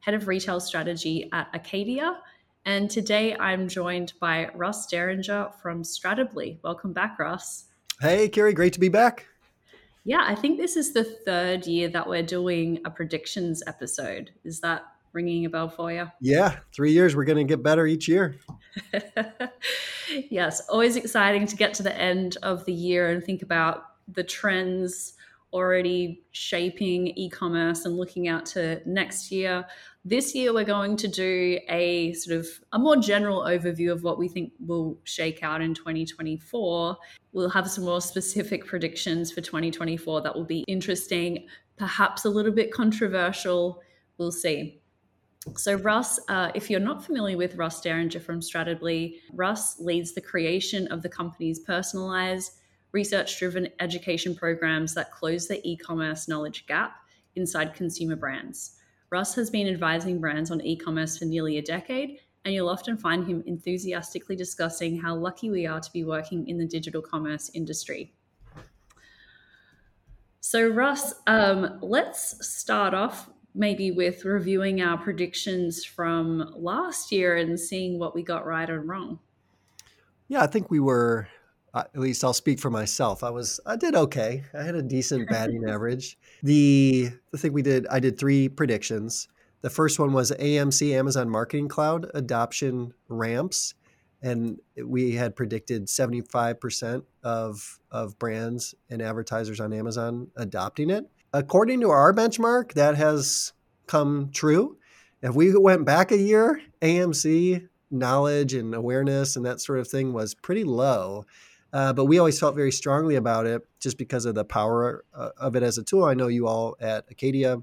head of retail strategy at Acadia. And today I'm joined by Russ Dieringer from Stratably. Welcome back, Russ. Hey, Kiri, great to be back. Yeah, I think this is the third year that we're doing a predictions episode. Is that ringing a bell for you? Yeah, three years. We're going to get better each year. yes, always exciting to get to the end of the year and think about the trends already shaping e-commerce and looking out to next year. This year we're going to do a sort of a more general overview of what we think will shake out in 2024. We'll have some more specific predictions for 2024 that will be interesting, perhaps a little bit controversial. We'll see. So, Russ, uh, if you're not familiar with Russ Dieringer from Stratably, Russ leads the creation of the company's personalized research driven education programs that close the e commerce knowledge gap inside consumer brands. Russ has been advising brands on e commerce for nearly a decade, and you'll often find him enthusiastically discussing how lucky we are to be working in the digital commerce industry. So, Russ, um, let's start off maybe with reviewing our predictions from last year and seeing what we got right and wrong. Yeah, I think we were uh, at least I'll speak for myself. I was I did okay. I had a decent batting average. The the thing we did, I did three predictions. The first one was AMC Amazon Marketing Cloud adoption ramps, and we had predicted seventy five percent of of brands and advertisers on Amazon adopting it. According to our benchmark, that has come true. If we went back a year, AMC knowledge and awareness and that sort of thing was pretty low. Uh, but we always felt very strongly about it just because of the power uh, of it as a tool. I know you all at Acadia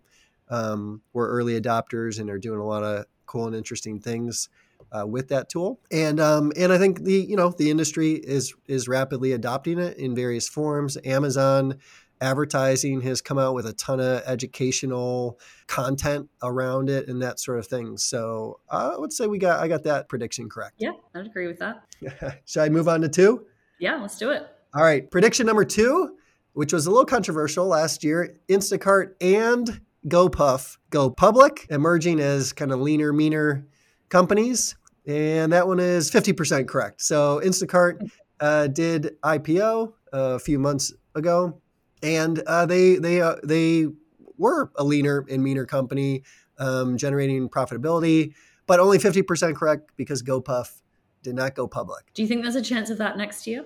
um, were early adopters and are doing a lot of cool and interesting things uh, with that tool. And um, and I think the you know the industry is is rapidly adopting it in various forms. Amazon advertising has come out with a ton of educational content around it and that sort of thing. So I would say we got I got that prediction correct. Yeah, I'd agree with that. Should I move on to two? Yeah, let's do it. All right. Prediction number two, which was a little controversial last year Instacart and GoPuff go public, emerging as kind of leaner, meaner companies. And that one is 50% correct. So Instacart uh, did IPO a few months ago, and uh, they they uh, they were a leaner and meaner company, um, generating profitability, but only 50% correct because GoPuff did not go public. Do you think there's a chance of that next year?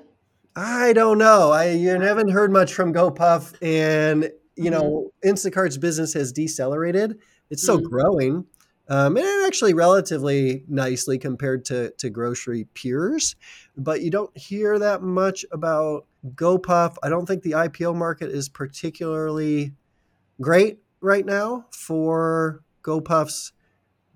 I don't know. I you haven't heard much from GoPuff, and you mm-hmm. know Instacart's business has decelerated. It's still mm-hmm. growing, um, and actually relatively nicely compared to to grocery peers. But you don't hear that much about GoPuff. I don't think the IPO market is particularly great right now for GoPuff's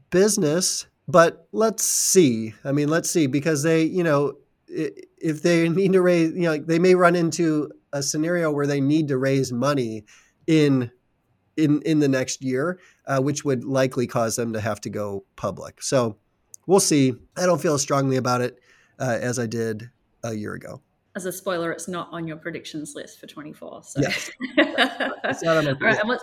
business but let's see. I mean, let's see because they, you know, if they need to raise, you know, they may run into a scenario where they need to raise money in in in the next year, uh, which would likely cause them to have to go public. So we'll see. I don't feel as strongly about it uh, as I did a year ago as a spoiler, it's not on your predictions list for 24. So. Yes. All right. And what,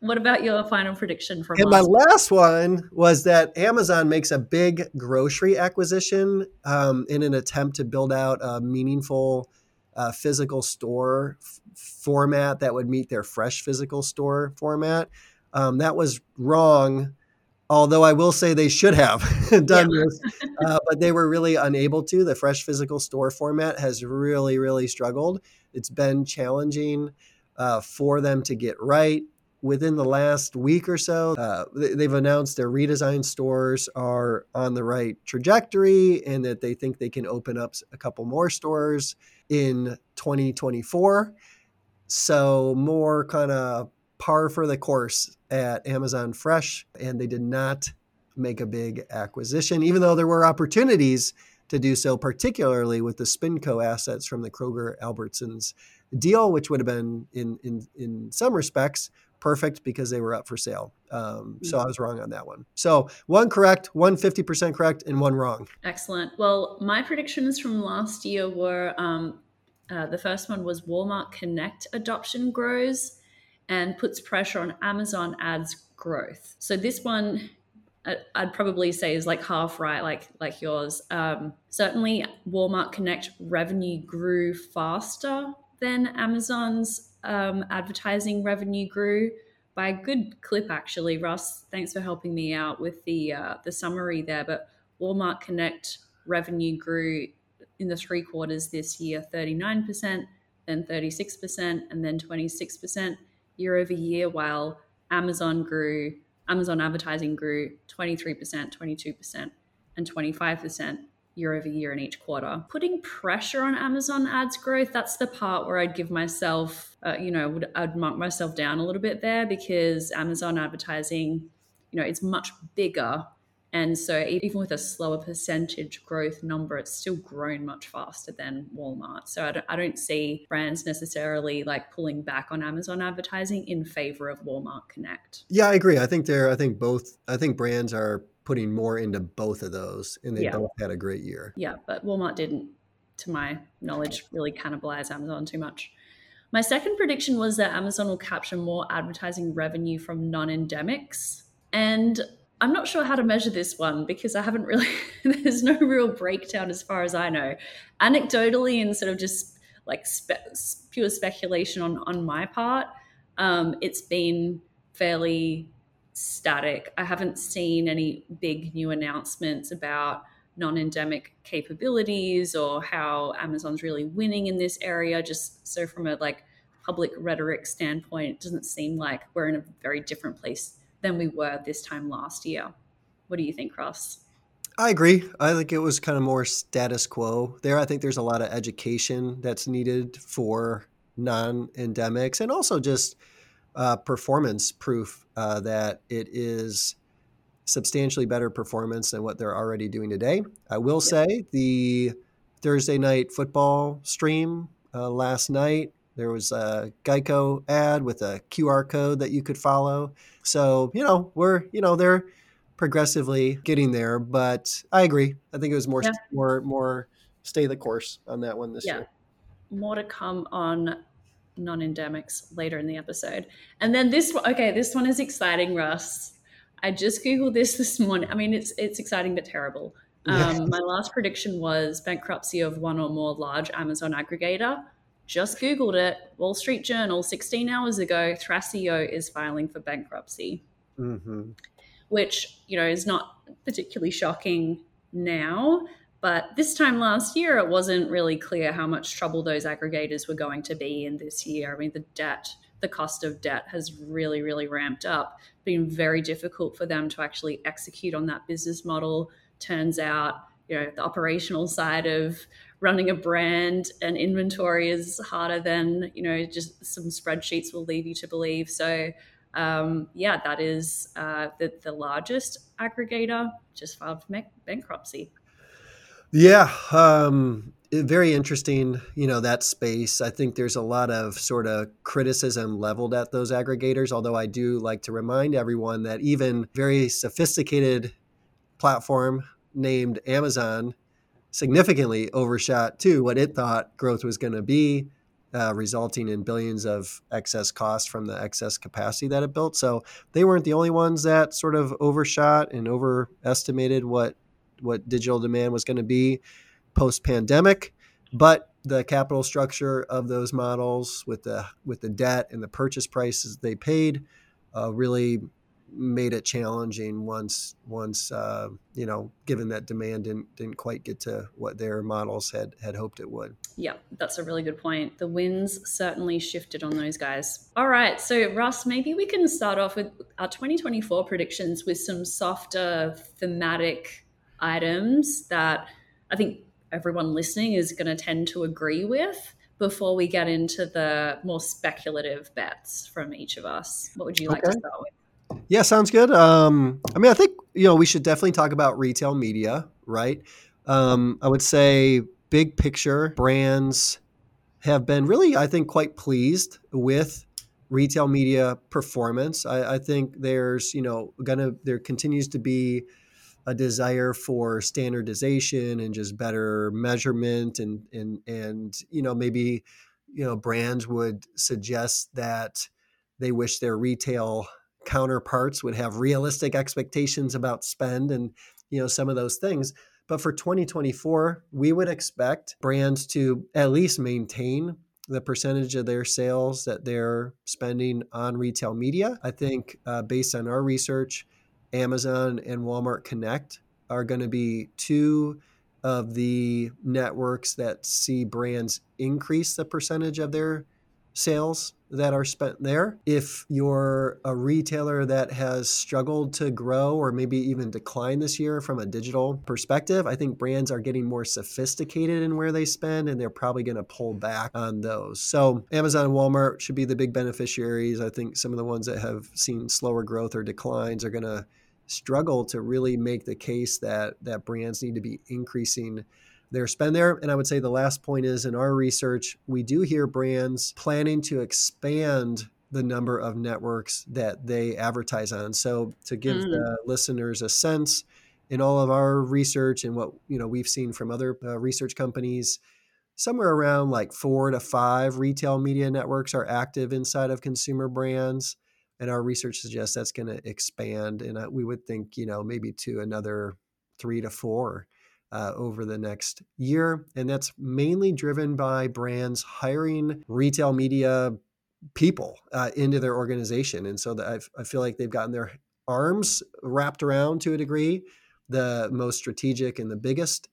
what about your final prediction from And last my last one was that Amazon makes a big grocery acquisition um, in an attempt to build out a meaningful uh, physical store f- format that would meet their fresh physical store format. Um, that was wrong although I will say they should have done yeah. this, uh, but they were really unable to. The fresh physical store format has really, really struggled. It's been challenging uh, for them to get right. Within the last week or so, uh, they've announced their redesigned stores are on the right trajectory and that they think they can open up a couple more stores in 2024. So, more kind of par for the course at Amazon Fresh, and they did not make a big acquisition, even though there were opportunities to do so, particularly with the Spinco assets from the Kroger Albertsons deal, which would have been in in in some respects perfect because they were up for sale. Um, so I was wrong on that one. So one correct, one 50% correct, and one wrong. Excellent. Well, my predictions from last year were um, uh, the first one was Walmart Connect adoption grows and puts pressure on Amazon ads growth. So this one I'd probably say is like half right, like like yours. Um, certainly, Walmart Connect revenue grew faster than Amazon's um, advertising revenue grew by a good clip. Actually, Russ, thanks for helping me out with the uh, the summary there. But Walmart Connect revenue grew in the three quarters this year, thirty nine percent, then thirty six percent, and then twenty six percent year over year, while Amazon grew Amazon advertising grew 23%, 22%, and 25% year over year in each quarter. Putting pressure on Amazon ads growth, that's the part where I'd give myself, uh, you know, would, I'd mark myself down a little bit there because Amazon advertising, you know, it's much bigger and so even with a slower percentage growth number, it's still grown much faster than Walmart. So I don't, I don't see brands necessarily like pulling back on Amazon advertising in favor of Walmart Connect. Yeah, I agree. I think they're, I think both, I think brands are putting more into both of those and they yeah. both had a great year. Yeah, but Walmart didn't, to my knowledge, really cannibalize Amazon too much. My second prediction was that Amazon will capture more advertising revenue from non endemics. And I'm not sure how to measure this one because I haven't really, there's no real breakdown as far as I know. Anecdotally, and sort of just like spe- pure speculation on, on my part, um, it's been fairly static. I haven't seen any big new announcements about non endemic capabilities or how Amazon's really winning in this area. Just so, from a like public rhetoric standpoint, it doesn't seem like we're in a very different place than we were this time last year. What do you think, Russ? I agree. I think it was kind of more status quo there. I think there's a lot of education that's needed for non endemics and also just uh, performance proof uh, that it is substantially better performance than what they're already doing today. I will say the Thursday night football stream uh, last night there was a Geico ad with a QR code that you could follow. So, you know, we're, you know, they're progressively getting there, but I agree. I think it was more, yeah. more, more stay the course on that one this yeah. year. More to come on non-endemics later in the episode. And then this one, okay, this one is exciting, Russ. I just googled this this morning. I mean, it's it's exciting but terrible. Um, my last prediction was bankruptcy of one or more large Amazon aggregator just Googled it. Wall Street Journal, 16 hours ago, Thrasio is filing for bankruptcy, mm-hmm. which, you know, is not particularly shocking now. But this time last year, it wasn't really clear how much trouble those aggregators were going to be in this year. I mean, the debt, the cost of debt has really, really ramped up. Been very difficult for them to actually execute on that business model. Turns out, you know, the operational side of running a brand and inventory is harder than you know just some spreadsheets will lead you to believe. So um, yeah that is uh, the, the largest aggregator just filed for bankruptcy. Yeah um, very interesting you know that space. I think there's a lot of sort of criticism leveled at those aggregators although i do like to remind everyone that even very sophisticated platform named amazon significantly overshot too what it thought growth was going to be, uh, resulting in billions of excess cost from the excess capacity that it built. So they weren't the only ones that sort of overshot and overestimated what what digital demand was going to be post pandemic. But the capital structure of those models with the with the debt and the purchase prices they paid uh, really made it challenging once once uh, you know given that demand didn't didn't quite get to what their models had had hoped it would. Yeah that's a really good point. The winds certainly shifted on those guys. All right so russ maybe we can start off with our 2024 predictions with some softer thematic items that i think everyone listening is going to tend to agree with before we get into the more speculative bets from each of us. What would you like okay. to start with Yeah, sounds good. Um, I mean, I think you know we should definitely talk about retail media, right? Um, I would say big picture brands have been really, I think, quite pleased with retail media performance. I, I think there's, you know, gonna there continues to be a desire for standardization and just better measurement and and and you know maybe you know brands would suggest that they wish their retail counterparts would have realistic expectations about spend and you know some of those things. But for 2024 we would expect brands to at least maintain the percentage of their sales that they're spending on retail media. I think uh, based on our research amazon and walmart connect are going to be two of the networks that see brands increase the percentage of their sales that are spent there. If you're a retailer that has struggled to grow or maybe even decline this year from a digital perspective, I think brands are getting more sophisticated in where they spend and they're probably going to pull back on those. So, Amazon and Walmart should be the big beneficiaries. I think some of the ones that have seen slower growth or declines are going to struggle to really make the case that that brands need to be increasing their spend there. And I would say the last point is in our research, we do hear brands planning to expand the number of networks that they advertise on. So to give mm. the listeners a sense, in all of our research and what you know we've seen from other uh, research companies, somewhere around like four to five retail media networks are active inside of consumer brands and our research suggests that's going to expand and we would think you know maybe to another three to four uh, over the next year and that's mainly driven by brands hiring retail media people uh, into their organization and so that I feel like they've gotten their arms wrapped around to a degree the most strategic and the biggest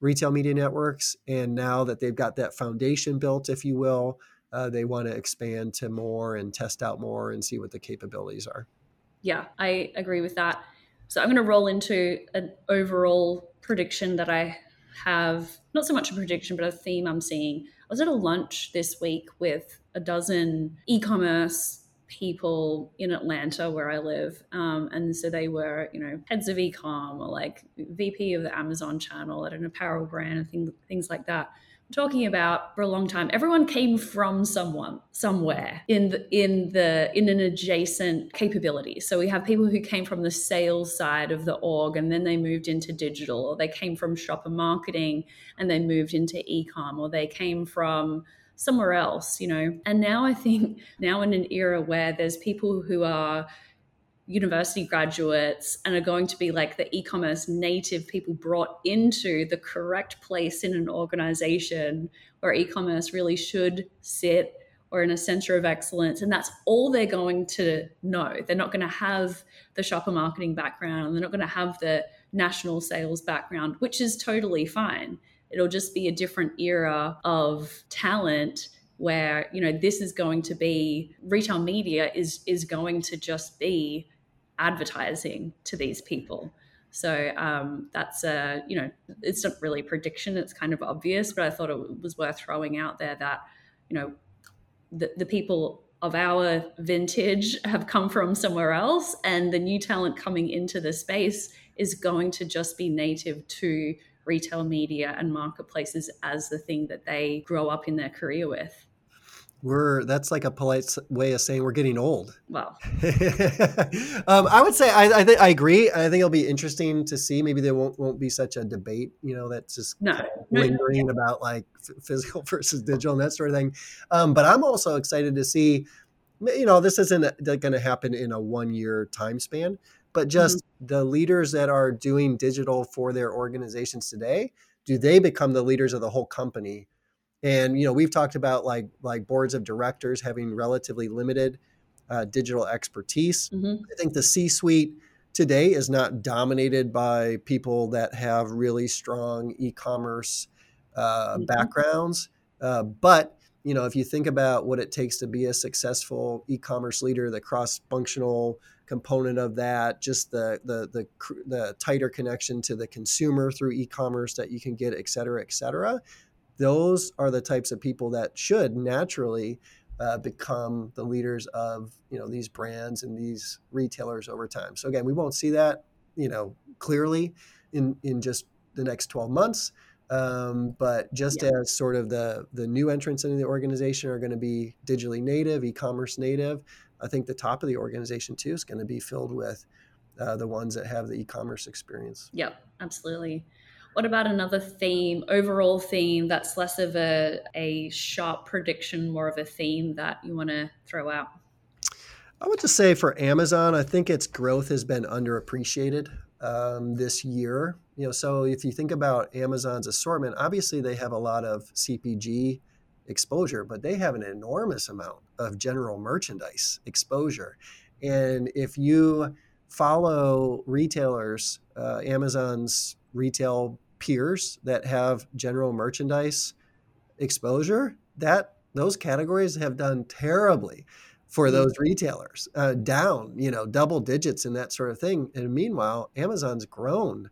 retail media networks and now that they've got that foundation built if you will uh, they want to expand to more and test out more and see what the capabilities are. Yeah, I agree with that. So I'm going to roll into an overall prediction that I have not so much a prediction, but a theme I'm seeing. I was at a lunch this week with a dozen e commerce people in Atlanta where I live. Um, and so they were, you know, heads of e-com or like VP of the Amazon channel at an apparel brand and things, things like that talking about for a long time everyone came from someone somewhere in the in the in an adjacent capability. So we have people who came from the sales side of the org and then they moved into digital or they came from shopper marketing and they moved into ecom or they came from somewhere else you know? And now i think now in an era where there's people who are university graduates and are going to be like the e-commerce native people brought into the correct place in an organization where e-commerce really should sit or in a center of excellence. And that's all they're going to know. They're not going to have the shopper marketing background. They're not going to have the national sales background which is totally fine. It'll just be a different era of talent where you know this is going to be retail media is is going to just be advertising to these people. So um, that's a, you know, it's not really prediction. It's kind of obvious, but I thought it was worth throwing out there that, you know, the, the people of our vintage have come from somewhere else and the new talent coming into the space is going to just be native to retail media and marketplaces as the thing that they grow up in their career with we're that's like a polite way of saying we're getting old. Wow. um, I would say I I, th- I agree. I think it'll be interesting to see. Maybe there won't won't be such a debate. You know, that's just no. kind of lingering no. about like physical versus digital and that sort of thing. Um, but I'm also excited to see. You know, this isn't going to happen in a one year time span, but just mm-hmm. the leaders that are doing digital for their organizations today. Do they become the leaders of the whole company? And you know, we've talked about like like boards of directors having relatively limited uh, digital expertise. Mm-hmm. I think the C-suite today is not dominated by people that have really strong e-commerce uh, mm-hmm. backgrounds, uh, but you know, if you think about what it takes to be a successful e-commerce leader, the cross-functional component of that, just the the the, the tighter connection to the consumer through e-commerce that you can get, et cetera, et cetera those are the types of people that should naturally uh, become the leaders of you know these brands and these retailers over time. So again, we won't see that you know clearly in in just the next 12 months. Um, but just yeah. as sort of the the new entrants into the organization are going to be digitally native, e-commerce native, I think the top of the organization too is going to be filled with uh, the ones that have the e-commerce experience. Yep, absolutely. What about another theme, overall theme that's less of a, a sharp prediction, more of a theme that you want to throw out? I would just say for Amazon, I think its growth has been underappreciated um, this year. You know, so if you think about Amazon's assortment, obviously they have a lot of CPG exposure, but they have an enormous amount of general merchandise exposure. And if you follow retailers, uh, Amazon's retail peers that have general merchandise exposure, that those categories have done terribly for those retailers, uh, down, you know, double digits and that sort of thing. And meanwhile, Amazon's grown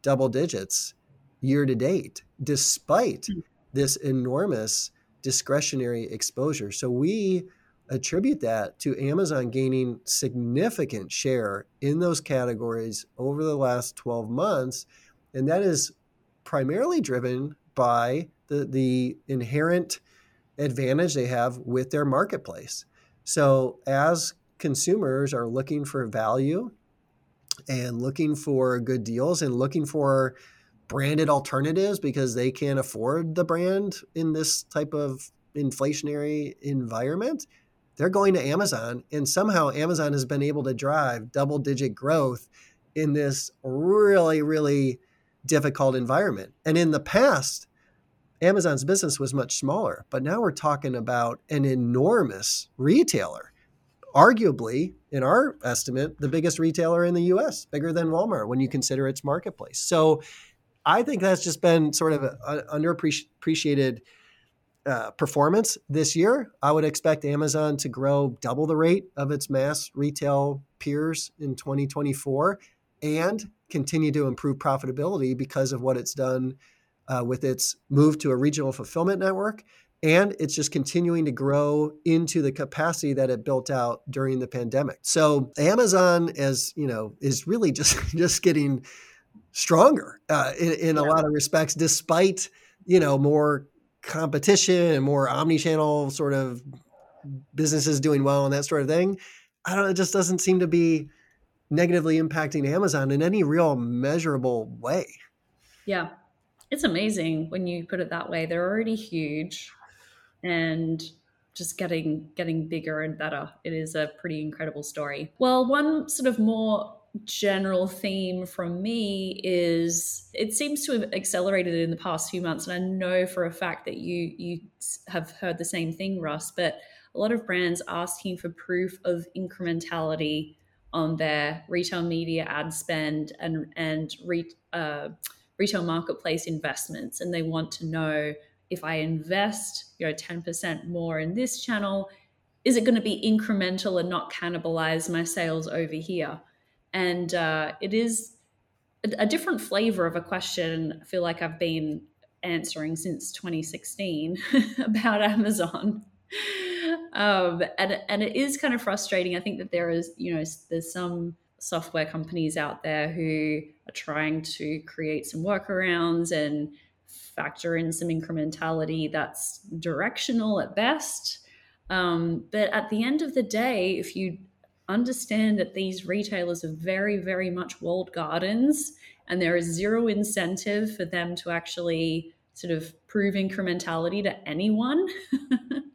double digits year to date, despite hmm. this enormous discretionary exposure. So we attribute that to Amazon gaining significant share in those categories over the last 12 months. And that is primarily driven by the, the inherent advantage they have with their marketplace. So, as consumers are looking for value and looking for good deals and looking for branded alternatives because they can't afford the brand in this type of inflationary environment, they're going to Amazon. And somehow Amazon has been able to drive double digit growth in this really, really difficult environment. And in the past, Amazon's business was much smaller, but now we're talking about an enormous retailer. Arguably, in our estimate, the biggest retailer in the US, bigger than Walmart when you consider its marketplace. So I think that's just been sort of an underappreciated uh, performance this year. I would expect Amazon to grow double the rate of its mass retail peers in 2024 and continue to improve profitability because of what it's done uh, with its move to a regional fulfillment network. And it's just continuing to grow into the capacity that it built out during the pandemic. So Amazon, as you know, is really just just getting stronger uh, in, in yeah. a lot of respects, despite you know more competition and more omni-channel sort of businesses doing well and that sort of thing. I don't. It just doesn't seem to be negatively impacting Amazon in any real measurable way. Yeah. It's amazing when you put it that way. They're already huge and just getting getting bigger and better. It is a pretty incredible story. Well, one sort of more general theme from me is it seems to have accelerated in the past few months and I know for a fact that you you have heard the same thing Russ but a lot of brands asking for proof of incrementality on their retail media ad spend and and re, uh, retail marketplace investments, and they want to know if I invest, you know, ten percent more in this channel, is it going to be incremental and not cannibalize my sales over here? And uh, it is a, a different flavor of a question. I feel like I've been answering since 2016 about Amazon um, and and it is kind of frustrating. I think that there is, you know, there's some software companies out there who are trying to create some workarounds and factor in some incrementality that's directional at best. Um, but at the end of the day, if you understand that these retailers are very, very much walled gardens and there is zero incentive for them to actually sort of prove incrementality to anyone.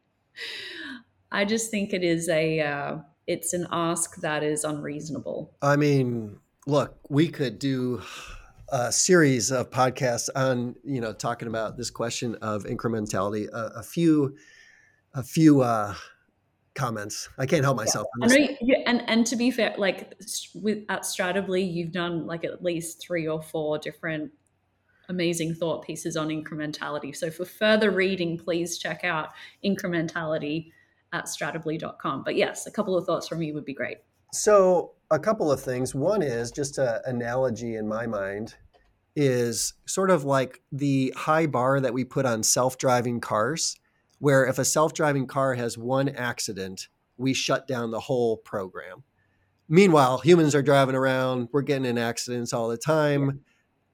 I just think it is a uh, it's an ask that is unreasonable. I mean, look, we could do a series of podcasts on you know talking about this question of incrementality. A, a few, a few uh, comments. I can't help myself. Yeah. You, and and to be fair, like with at Stratably, you've done like at least three or four different amazing thought pieces on incrementality. So for further reading, please check out incrementality at stratably.com. But yes, a couple of thoughts from you would be great. So, a couple of things. One is just an analogy in my mind is sort of like the high bar that we put on self driving cars. where if a self-driving car has one accident, we shut down the whole program. Meanwhile, humans are driving around, we're getting in accidents all the time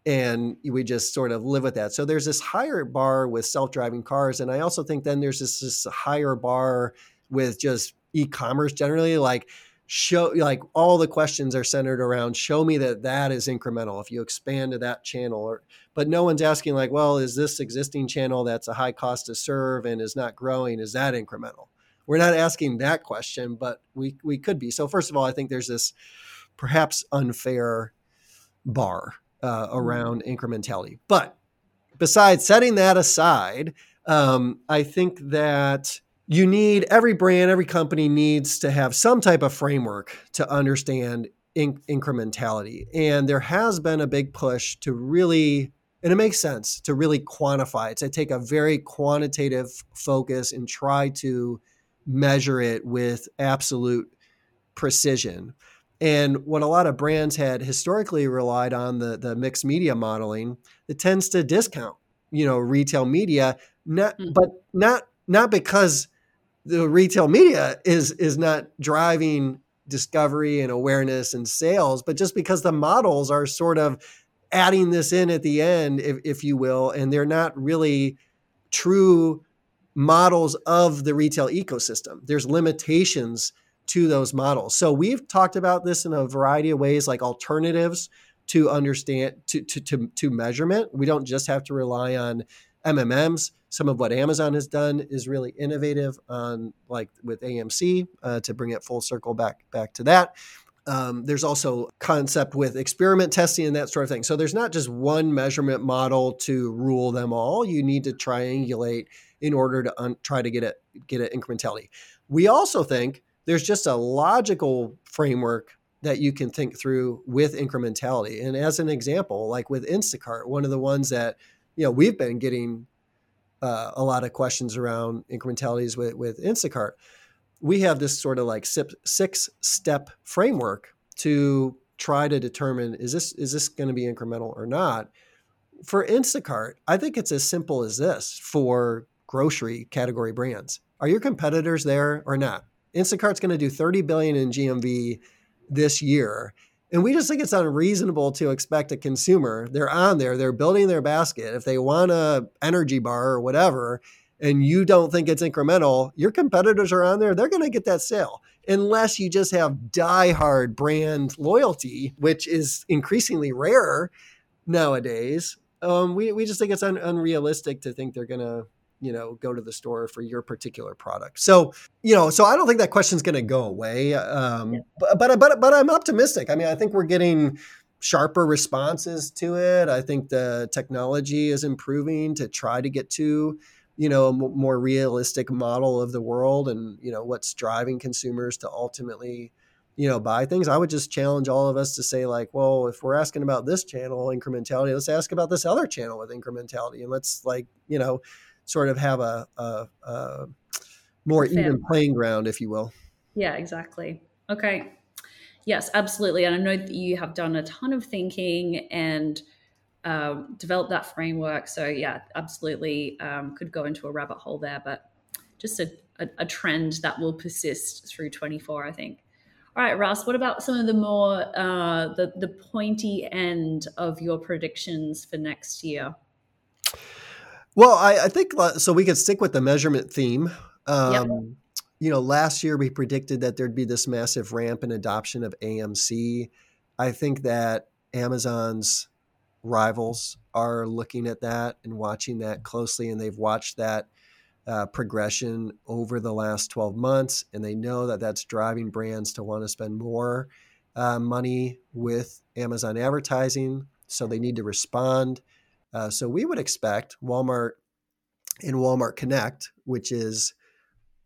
and we just sort of live with that. So there's this higher bar with self-driving cars, and I also think then there's this, this higher bar with just e-commerce generally. Like show, like all the questions are centered around show me that that is incremental. If you expand to that channel, or but no one's asking like, well, is this existing channel that's a high cost to serve and is not growing? Is that incremental? We're not asking that question, but we we could be. So first of all, I think there's this perhaps unfair bar uh, around incrementality. But besides setting that aside, um, I think that you need every brand, every company needs to have some type of framework to understand in- incrementality. And there has been a big push to really, and it makes sense to really quantify it, to take a very quantitative focus and try to measure it with absolute precision. And what a lot of brands had historically relied on the the mixed media modeling that tends to discount, you know, retail media, not mm-hmm. but not not because the retail media is is not driving discovery and awareness and sales, but just because the models are sort of adding this in at the end, if, if you will, and they're not really true models of the retail ecosystem. There's limitations to those models. So we've talked about this in a variety of ways, like alternatives to understand to to to, to measurement. We don't just have to rely on MMMs. Some of what Amazon has done is really innovative on like with AMC uh, to bring it full circle back back to that. Um, there's also concept with experiment testing and that sort of thing. So there's not just one measurement model to rule them all. You need to triangulate in order to un- try to get it get it incrementality. We also think there's just a logical framework that you can think through with incrementality. And as an example, like with Instacart, one of the ones that you know we've been getting uh, a lot of questions around incrementalities with with Instacart. We have this sort of like six step framework to try to determine is this is this going to be incremental or not. For Instacart, I think it's as simple as this for grocery category brands. Are your competitors there or not? Instacart's going to do 30 billion in GMV this year. And we just think it's unreasonable to expect a consumer, they're on there, they're building their basket. If they want a energy bar or whatever, and you don't think it's incremental, your competitors are on there, they're going to get that sale. Unless you just have diehard brand loyalty, which is increasingly rare nowadays. Um, we, we just think it's un- unrealistic to think they're going to you know go to the store for your particular product. So you know so i don't think that question's going to go away um, yeah. but, but but but i'm optimistic. I mean i think we're getting sharper responses to it. I think the technology is improving to try to get to you know a more realistic model of the world and you know what's driving consumers to ultimately you know buy things. I would just challenge all of us to say like well if we're asking about this channel incrementality let's ask about this other channel with incrementality and let's like you know sort of have a, a, a more even playing ground, if you will. Yeah, exactly. Okay. Yes, absolutely. And I know that you have done a ton of thinking and um, developed that framework. So, yeah, absolutely um, could go into a rabbit hole there, but just a, a, a, trend that will persist through 24, I think. All right, Russ, what about some of the more, uh, the, the pointy end of your predictions for next year? Well, I, I, think so. We could stick with the measurement theme. Um, yep. You know, last year we predicted that there'd be this massive ramp in adoption of AMC. I think that Amazon's rivals are looking at that and watching that closely, and they've watched that uh, progression over the last 12 months, and they know that that's driving brands to want to spend more uh, money with Amazon advertising. So they need to respond. Uh, so we would expect Walmart and Walmart Connect, which is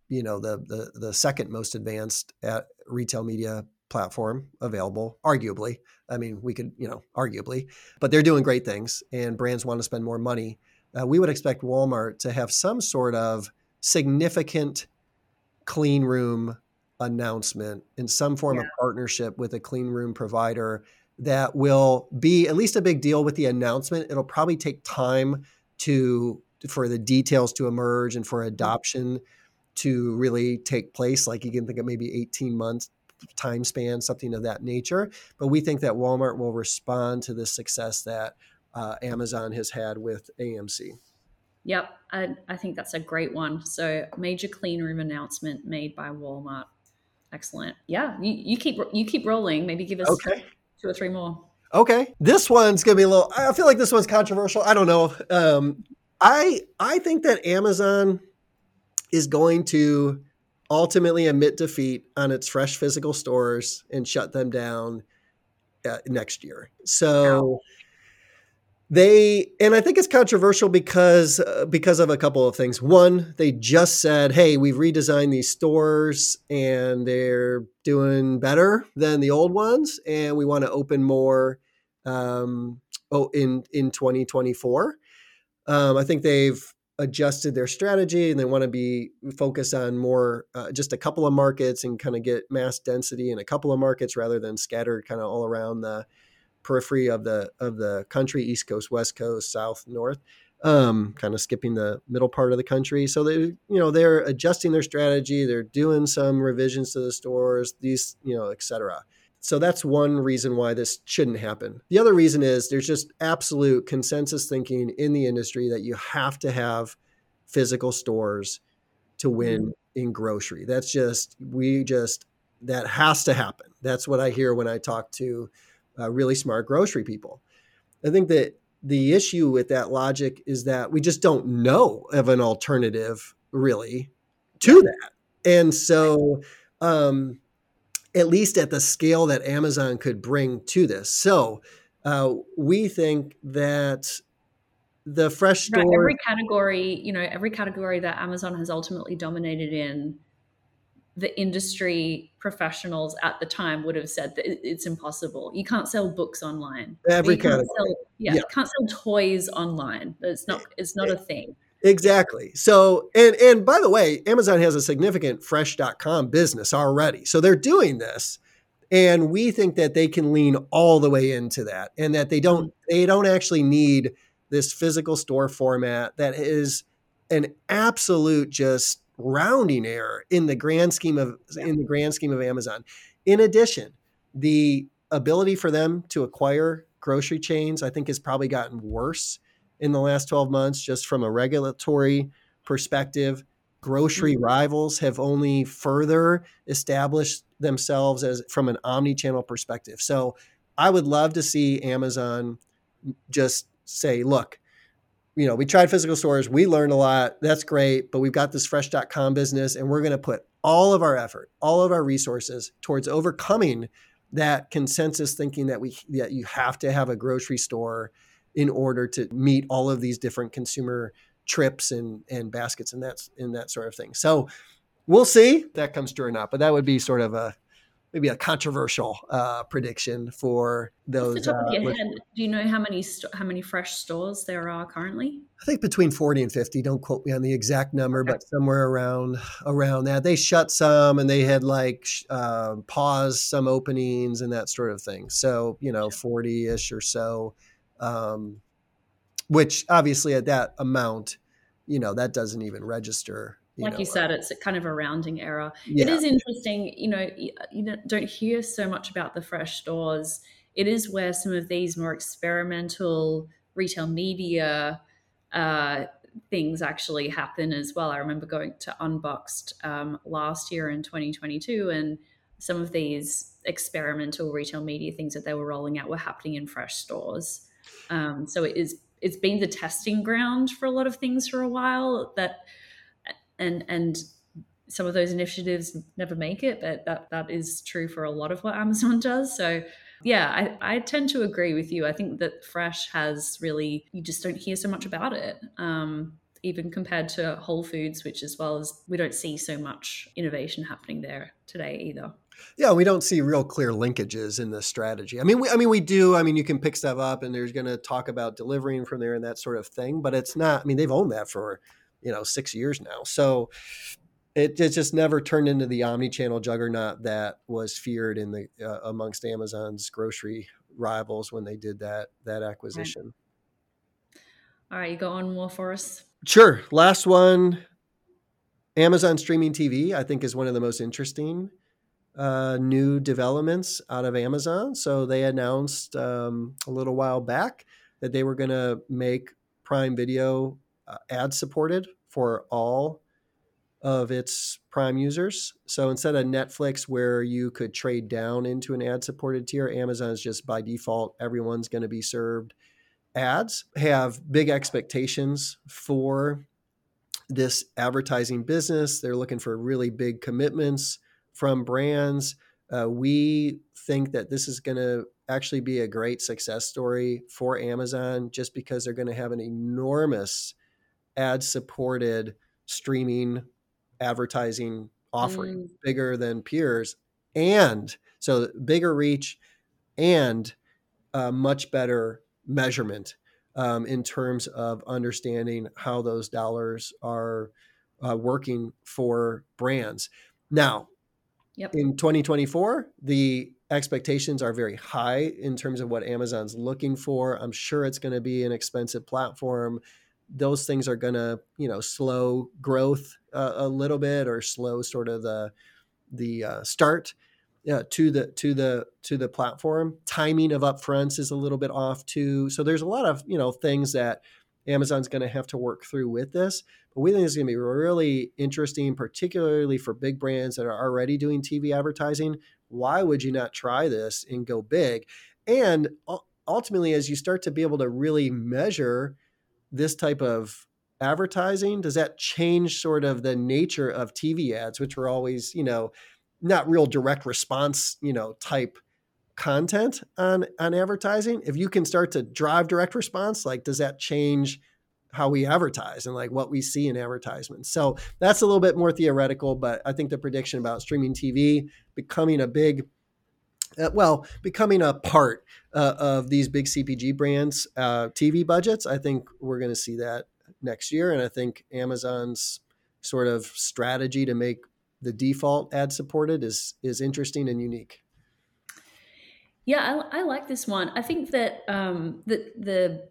you know the the, the second most advanced retail media platform available arguably i mean we could you know arguably but they're doing great things and brands want to spend more money uh, we would expect walmart to have some sort of significant clean room announcement in some form yeah. of partnership with a clean room provider that will be at least a big deal with the announcement. It'll probably take time to for the details to emerge and for adoption to really take place. Like you can think of maybe 18 months time span, something of that nature. But we think that Walmart will respond to the success that uh, Amazon has had with AMC. Yep, I, I think that's a great one. So major clean room announcement made by Walmart. Excellent. Yeah, you, you keep you keep rolling. Maybe give us okay. Two or three more. Okay, this one's gonna be a little. I feel like this one's controversial. I don't know. Um, I I think that Amazon is going to ultimately admit defeat on its fresh physical stores and shut them down uh, next year. So they and I think it's controversial because uh, because of a couple of things. One, they just said, "Hey, we've redesigned these stores and they're doing better than the old ones, and we want to open more um, oh in in 2024." Um, I think they've adjusted their strategy and they want to be focused on more uh, just a couple of markets and kind of get mass density in a couple of markets rather than scattered kind of all around the periphery of the of the country east coast west coast south north um, kind of skipping the middle part of the country so they you know they're adjusting their strategy they're doing some revisions to the stores these you know et cetera so that's one reason why this shouldn't happen. The other reason is there's just absolute consensus thinking in the industry that you have to have physical stores to win mm-hmm. in grocery. That's just, we just, that has to happen. That's what I hear when I talk to uh, really smart grocery people. I think that the issue with that logic is that we just don't know of an alternative really to that. And so, um, at least at the scale that Amazon could bring to this. So uh, we think that the fresh store, right, every category, you know, every category that Amazon has ultimately dominated in, the industry professionals at the time would have said that it's impossible. You can't sell books online. Every category, sell, yeah, yeah, you can't sell toys online. It's not. It's not a thing. Exactly. So, and and by the way, Amazon has a significant fresh.com business already. So they're doing this and we think that they can lean all the way into that and that they don't mm-hmm. they don't actually need this physical store format that is an absolute just rounding error in the grand scheme of in the grand scheme of Amazon. In addition, the ability for them to acquire grocery chains I think has probably gotten worse in the last 12 months, just from a regulatory perspective. Grocery mm-hmm. rivals have only further established themselves as from an omni-channel perspective. So I would love to see Amazon just say, look, you know, we tried physical stores, we learned a lot, that's great, but we've got this fresh.com business and we're going to put all of our effort, all of our resources towards overcoming that consensus thinking that we that you have to have a grocery store in order to meet all of these different consumer trips and and baskets and that's and that sort of thing. So we'll see that comes true or not. But that would be sort of a maybe a controversial uh, prediction for those. uh, head, do you know how many st- how many fresh stores there are currently? I think between forty and fifty. Don't quote me on the exact number, okay. but somewhere around around that. They shut some, and they had like uh, paused some openings and that sort of thing. So you know, forty ish or so um, which obviously at that amount, you know, that doesn't even register. You like know, you said, it's kind of a rounding error. Yeah. It is interesting, you know, you don't hear so much about the fresh stores. It is where some of these more experimental retail media uh, things actually happen as well. I remember going to Unboxed um, last year in 2022, and some of these experimental retail media things that they were rolling out were happening in fresh stores. Um, so it is it's been the testing ground for a lot of things for a while that and and some of those initiatives never make it but that that is true for a lot of what amazon does so yeah i, I tend to agree with you i think that fresh has really you just don't hear so much about it um, even compared to whole foods which as well as we don't see so much innovation happening there today either yeah, we don't see real clear linkages in the strategy. I mean, we, I mean, we do. I mean, you can pick stuff up, and there's going to talk about delivering from there and that sort of thing. But it's not. I mean, they've owned that for you know six years now, so it, it just never turned into the omni-channel juggernaut that was feared in the uh, amongst Amazon's grocery rivals when they did that that acquisition. All right, you got one more for us? Sure. Last one Amazon streaming TV, I think, is one of the most interesting uh, new developments out of Amazon. So they announced um, a little while back that they were going to make Prime Video uh, ad supported for all of its Prime users. So instead of Netflix, where you could trade down into an ad supported tier, Amazon's just by default, everyone's going to be served ads. Have big expectations for this advertising business. They're looking for really big commitments from brands. Uh, we think that this is going to actually be a great success story for Amazon just because they're going to have an enormous ad supported streaming advertising offering, mm. bigger than peers. And so bigger reach and much better measurement um, in terms of understanding how those dollars are uh, working for brands. Now, yep. in 2024, the expectations are very high in terms of what Amazon's looking for. I'm sure it's going to be an expensive platform. Those things are going to, you know, slow growth uh, a little bit or slow sort of the the uh, start uh, to the to the to the platform. Timing of upfronts is a little bit off too. So there's a lot of you know things that Amazon's going to have to work through with this. But we think it's going to be really interesting, particularly for big brands that are already doing TV advertising. Why would you not try this and go big? And ultimately, as you start to be able to really measure this type of advertising, does that change sort of the nature of TV ads, which were always, you know, not real direct response, you know, type content on on advertising. If you can start to drive direct response, like does that change how we advertise and like what we see in advertisements? So that's a little bit more theoretical, but I think the prediction about streaming TV becoming a big uh, well, becoming a part uh, of these big CPG brands' uh, TV budgets, I think we're going to see that next year. And I think Amazon's sort of strategy to make the default ad supported is is interesting and unique. Yeah, I, I like this one. I think that um, the the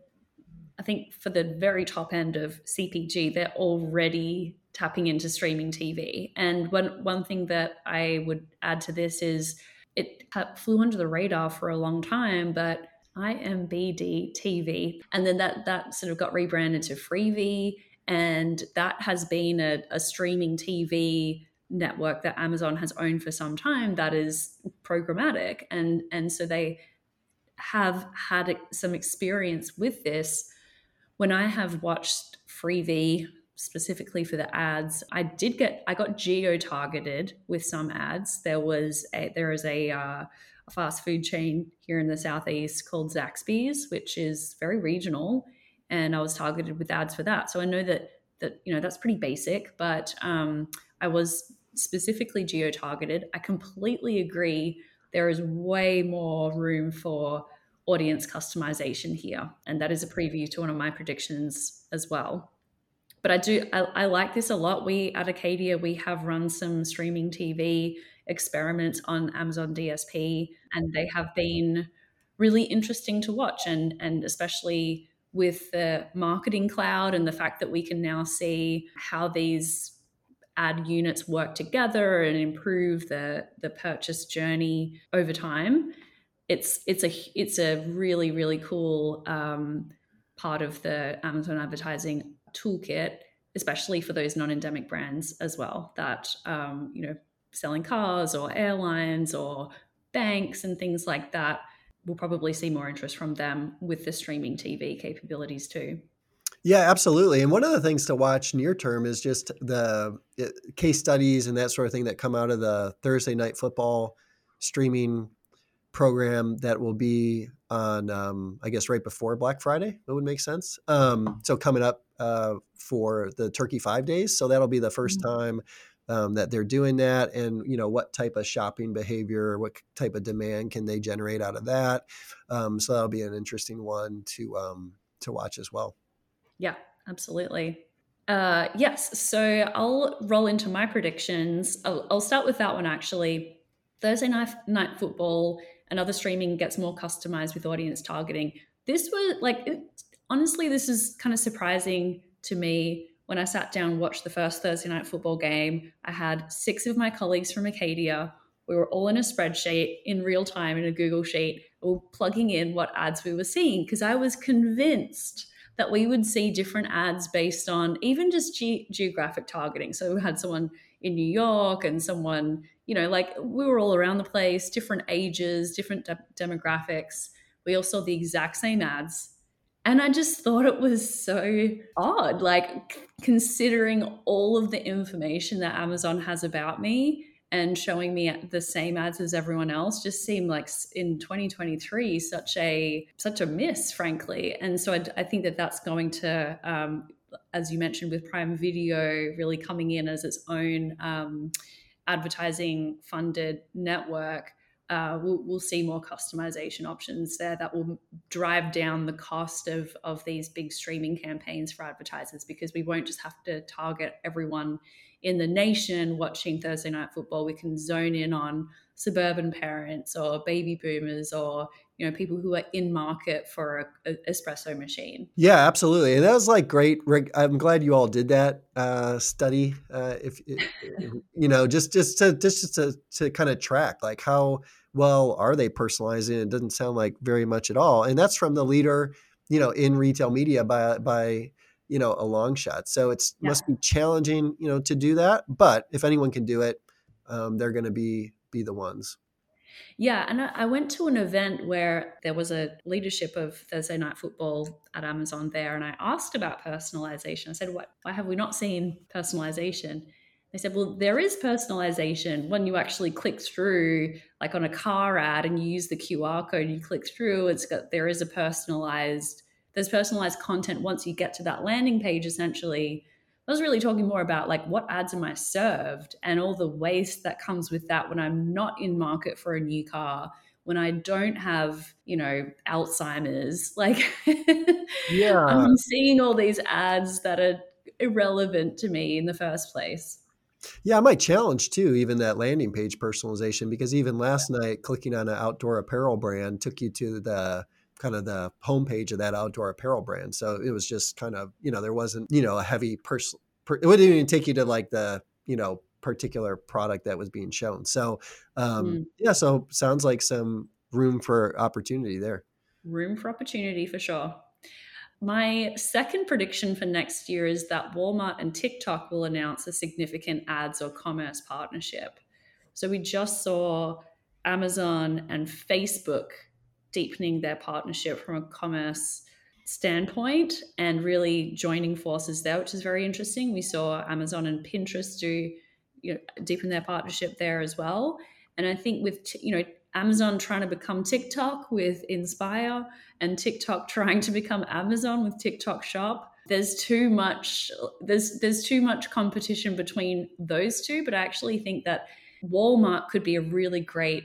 I think for the very top end of CPG, they're already tapping into streaming TV. And one one thing that I would add to this is it uh, flew under the radar for a long time, but IMBD TV, and then that that sort of got rebranded to Freevee, and that has been a, a streaming TV network that Amazon has owned for some time that is programmatic. And and so they have had some experience with this. When I have watched Freevee specifically for the ads I did get I got geo targeted with some ads there was a there is a, uh, a fast food chain here in the southeast called Zaxby's which is very regional and I was targeted with ads for that so I know that that you know that's pretty basic but um, I was specifically geo targeted. I completely agree. There is way more room for audience customization here. And that is a preview to one of my predictions as well. But I do, I, I like this a lot. We at Acadia, we have run some streaming TV experiments on Amazon DSP, and they have been really interesting to watch. And, and especially with the marketing cloud and the fact that we can now see how these ad units work together and improve the the purchase journey over time it's it's a it's a really really cool um, part of the amazon advertising toolkit especially for those non-endemic brands as well that um, you know selling cars or airlines or banks and things like that we'll probably see more interest from them with the streaming tv capabilities too yeah, absolutely. And one of the things to watch near term is just the case studies and that sort of thing that come out of the Thursday night football streaming program that will be on, um, I guess, right before Black Friday. That would make sense. Um, so coming up uh, for the Turkey Five Days, so that'll be the 1st mm-hmm. time um, that they're doing that, and you know what type of shopping behavior, what type of demand can they generate out of that. Um, so that'll be an interesting one to um, to watch as well. Yeah, absolutely. Uh, yes, so I'll roll into my predictions. I'll, I'll start with that one actually. Thursday night, night football and other streaming gets more customized with audience targeting. This was like, honestly, this is kind of surprising to me. When I sat down watched the first Thursday night football game, I had six of my colleagues from Acadia. We were all in a spreadsheet in real time in a Google Sheet, all plugging in what ads we were seeing because I was convinced that we would see different ads based on even just ge- geographic targeting. So we had someone in New York and someone, you know, like we were all around the place, different ages, different de- demographics. We all saw the exact same ads. And I just thought it was so odd, like considering all of the information that Amazon has about me and showing me the same ads as everyone else just seemed like in 2023 such a such a miss frankly. And so i, I think that that's going to um, as you mentioned with prime video really coming in as its own um, advertising funded network uh, we'll, we'll, see more customization options there that will drive down the cost of, of these big streaming campaigns for advertisers because we won't just have to target everyone in the nation watching Thursday night football. We can zone in on suburban parents or baby boomers or you know people who are in market for a, a espresso machine. Yeah absolutely. And that was like great i'm glad you all did that uh, study uh, if, you know just just to just to, to kind of track like how well are they personalizing? It doesn't sound like very much at all. And that's from the leader you know in retail media by by you know a long shot so it yeah. must be challenging you know to do that but if anyone can do it um, they're going to be be the ones yeah and I, went to an event where there was a leadership of thursday night football at amazon there and i asked about personalization. I said why, why have we not seen personalization? They said well there is personalization when you actually click through like on a car ad and you use the qr code and you click through it's got there is a personalized there's personalized content once you get to that landing page essentially i was really talking more about like what ads am i served and all the waste that comes with that when i'm not in market for a new car when i don't have you know alzheimer's. Like yeah. I'm seeing all these ads that are irrelevant to me in the first place. Yeah, I might challenge too, even that landing page personalization, because even last night, clicking on an outdoor apparel brand took you to the kind of the homepage of that outdoor apparel brand. So it was just kind of, you know, there wasn't, you know, a heavy person. Per- it wouldn't even take you to like the, you know, particular product that was being shown. So, um, mm. yeah, so sounds like some room for opportunity there. Room for opportunity for sure. My second prediction for next year is that Walmart and TikTok will announce a significant ads or commerce partnership. So we just saw Amazon and Facebook deepening their partnership from a commerce standpoint and really joining forces there, which is very interesting. We saw Amazon and Pinterest do you know, deepen their partnership there as well. And I think with you know Amazon trying to become TikTok with Inspire and TikTok trying to become Amazon with TikTok Shop, there's too much there's there's too much competition between those two. But I actually think that Walmart could be a really great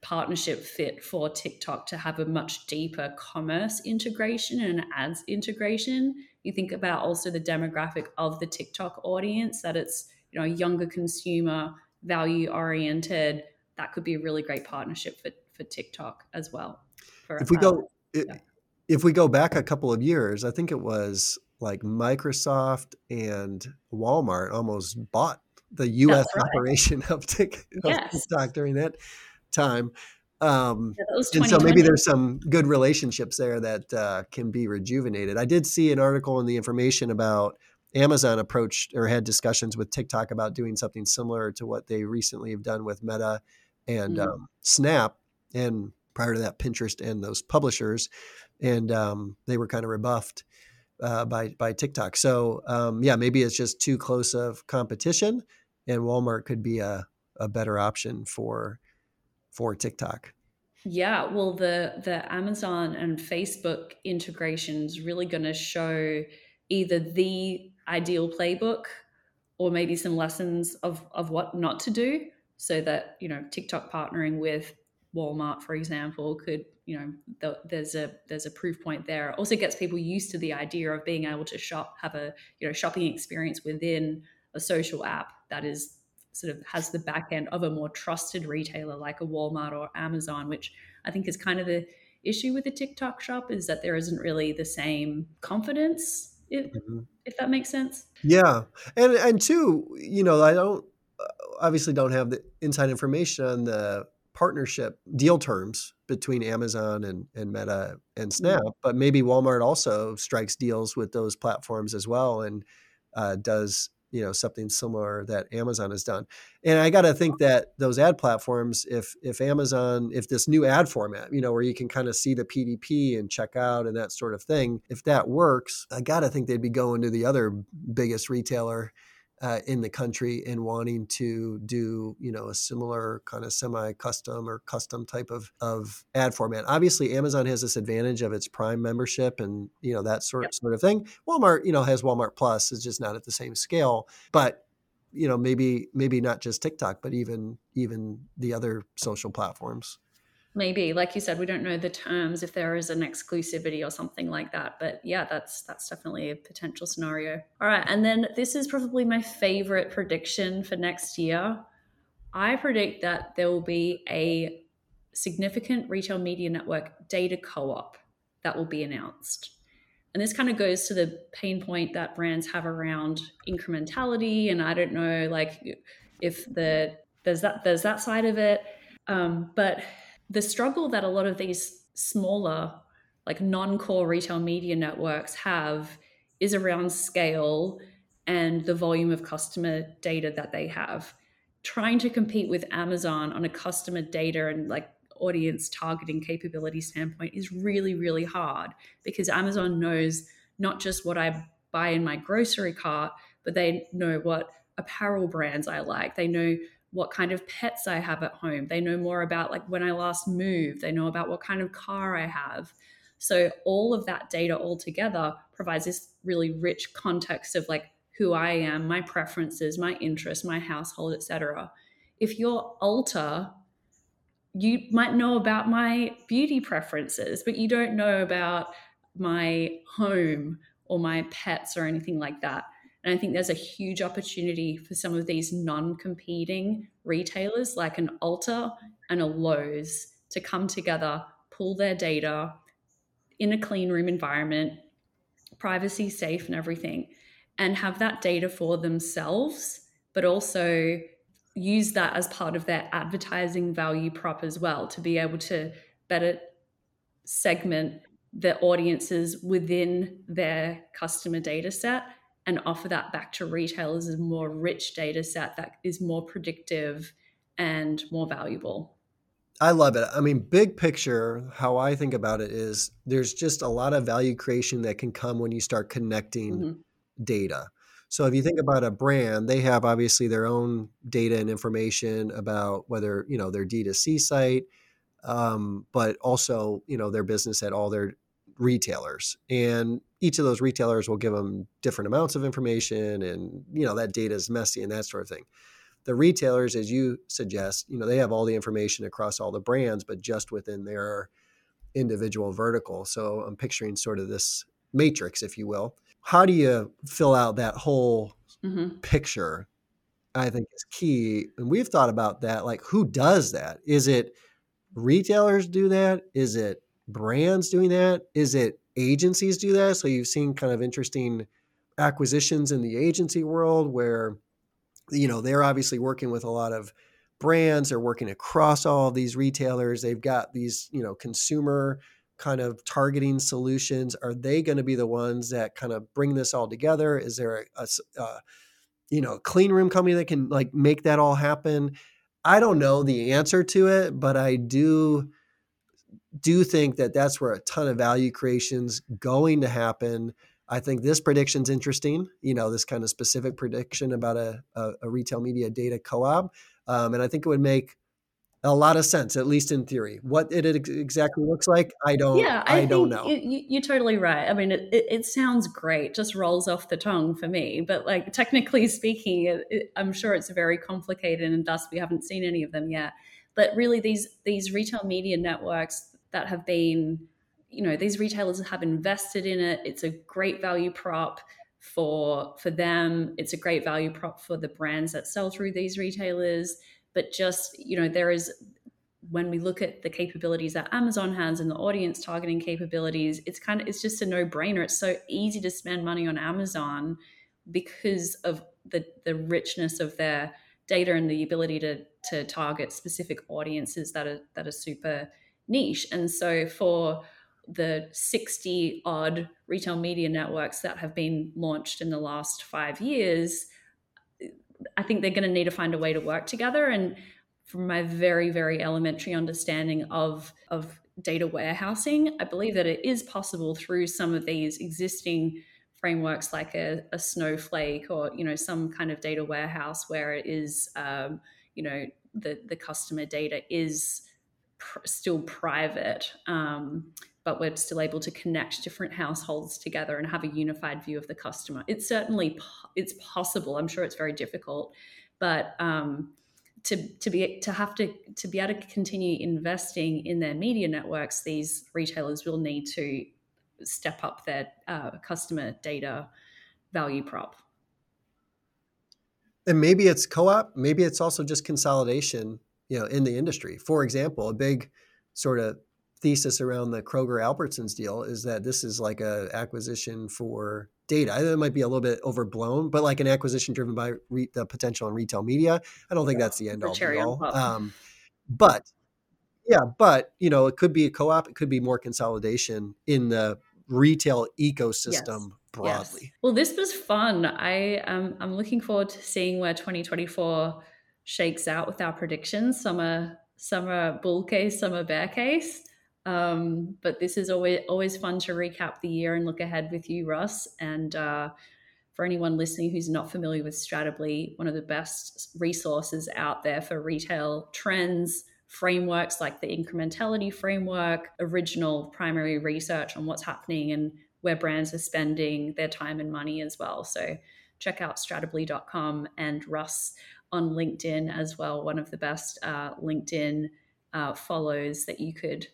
partnership fit for TikTok to have a much deeper commerce integration and ads integration. You think about also the demographic of the TikTok audience that it's, you know, younger consumer, value oriented. That could be a really great partnership for, for TikTok as well. if we go yeah. if we go back a couple of years, I think it was like Microsoft and Walmart almost bought the US right. operation of, Tik, of yes. TikTok during that time. Um, yeah, and so maybe there's some good relationships there that uh, can be rejuvenated. I did see an article in the information about Amazon approached or had discussions with TikTok about doing something similar to what they recently have done with Meta and mm-hmm. um, Snap, and prior to that, Pinterest and those publishers, and um, they were kind of rebuffed uh, by by TikTok. So um, yeah, maybe it's just too close of competition, and Walmart could be a a better option for for TikTok? Yeah, well, the the Amazon and Facebook integration is really going to show either the ideal playbook or maybe some lessons of of what not to do, so that you know TikTok partnering with Walmart, for example, could you know the, there's a there's a proof point there. also gets people used to the idea of being able to shop, have a you know shopping experience within a social app that is sort of has the back end of a more trusted retailer like a Walmart or Amazon, which I think is kind of the issue with the TikTok shop is that there isn't really the same confidence. If, mm-hmm. if that makes sense. Yeah, and and two, you know, I don't uh, obviously don't have the inside information on the partnership deal terms between Amazon and, and Meta and mm-hmm. Snap, but maybe Walmart also strikes deals with those platforms as well and uh, does you know something similar that Amazon has done. And I got to think that those ad platforms, if if Amazon, if this new ad format, you know, where you can kind of see the PDP and check out and that sort of thing, if that works, I got to think they'd be going to the other biggest retailer uh, in the country and wanting to do you know a similar kind of semi-custom or custom type of, of ad format. Obviously amazon has this advantage of its prime membership and you know that sort, yep. sort of thing. Walmart you know has walmart plus it's just not at the same scale but you know maybe maybe not just tiktok but even even the other social platforms maybe like you said we don't know the terms if there is an exclusivity or something like that but yeah that's that's definitely a potential scenario. All right and then this is probably my favorite prediction for next year. I predict that there will be a significant retail media network data co-op that will be announced. And this kind of goes to the pain point that brands have around incrementality and i don't know like if the there's that there's that side of it um, but the struggle that a lot of these smaller, like non core retail media networks have is around scale and the volume of customer data that they have. Trying to compete with Amazon on a customer data and like audience targeting capability standpoint is really, really hard because Amazon knows not just what I buy in my grocery cart, but they know what apparel brands I like. They know what kind of pets I have at home. They know more about like when I last moved. They know about what kind of car I have. So all of that data all together provides this really rich context of like who I am, my preferences, my interests, my household, etc. If you're Ulta, you might know about my beauty preferences, but you don't know about my home or my pets or anything like that. And I think there's a huge opportunity for some of these non competing retailers like an Ulta and a Lowe's to come together, pull their data in a clean room environment, privacy safe and everything, and have that data for themselves, but also use that as part of their advertising value prop as well to be able to better segment the audiences within their customer data set and offer that back to retailers as a more rich data set that is more predictive and more valuable. I love it. I mean, big picture, how I think about it is there's just a lot of value creation that can come when you start connecting mm-hmm. data. So if you think about a brand, they have obviously their own data and information about whether, you know, their D2C site, um, but also, you know, their business at all their retailers. And each of those retailers will give them different amounts of information and you know that data is messy and that sort of thing. The retailers as you suggest you know they have all the information across all the brands but just within their individual vertical. So i'm picturing sort of this matrix if you will. How do you fill out that whole mm-hmm. picture i think is key. And we've thought about that like who does that? Is it retailers do that? Is it brands doing that is it agencies do that. So you've seen kind of interesting acquisitions in the agency world where, you know, they're obviously working with a lot of brands. They're working across all of these retailers. They've got these, you know, consumer kind of targeting solutions. Are they going to be the ones that kind of bring this all together? Is there a, a, a uh, you know, clean room company that can like make that all happen? I don't know the answer to it, but I do do think that that's where a ton of value creation's going to happen. I think this prediction's interesting. You know, this kind of specific prediction about a, a, a retail media data co-op, um, and I think it would make a lot of sense, at least in theory. What it exactly looks like, I don't. Yeah, I, I don't know. You, are totally right. I mean, it, it, it, sounds great, just rolls off the tongue for me. But like technically speaking, it, I'm sure it's very complicated, and thus we haven't seen any of them yet. But really, these these retail media networks that have been, you know, these retailers have invested in it. It's a great value prop for for them. It's a great value prop for the brands that sell through these retailers. But just, you know, there is when we look at the capabilities that Amazon has and the audience targeting capabilities, it's kind of it's just a no-brainer. It's so easy to spend money on Amazon because of the the richness of their data and the ability to to target specific audiences that are that are super niche. And so for the 60 odd retail media networks that have been launched in the last five years, I think they're going to need to find a way to work together. And from my very, very elementary understanding of, of data warehousing, I believe that it is possible through some of these existing frameworks like a, a snowflake or you know some kind of data warehouse where it is um, you know the the customer data is pr- still private um, but we're still able to connect different households together and have a unified view of the customer. It's certainly it's possible. I'm sure it's very difficult, but um, to to be to have to to be able to continue investing in their media networks, these retailers will need to step up their uh, customer data value prop. And maybe it's co-op, maybe it's also just consolidation, you know, in the industry. For example, a big sort of thesis around the Kroger Albertsons deal is that this is like a acquisition for data. I it might be a little bit overblown, but like an acquisition driven by re- the potential in retail media. I don't think yeah, that's the end all be all. Um, but yeah, but you know, it could be a co-op. It could be more consolidation in the retail ecosystem yes. broadly. Yes. Well, this was fun. I um, I'm looking forward to seeing where 2024 shakes out with our predictions. Some are some are bull case, some are bear case. Um, but this is always always fun to recap the year and look ahead with you, Russ. And uh, for anyone listening who's not familiar with Stratably, one of the best resources out there for retail trends, frameworks like the incrementality framework, original primary research on what's happening and where brands are spending their time and money as well. So check out stratably.com and Russ on LinkedIn as well. One of the best uh, LinkedIn uh, follows that you could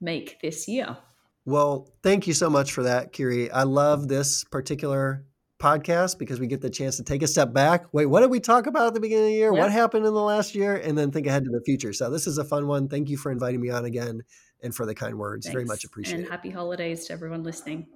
make this year. Well, thank you so much for that, Kiri. I love this particular podcast because we get the chance to take a step back. Wait, what did we talk about at the beginning of the year? Yep. What happened in the last year? And then think ahead to the future. So this is a fun one. Thank you for inviting me on again and for the kind words. Thanks. Very much appreciated. And happy holidays to everyone listening.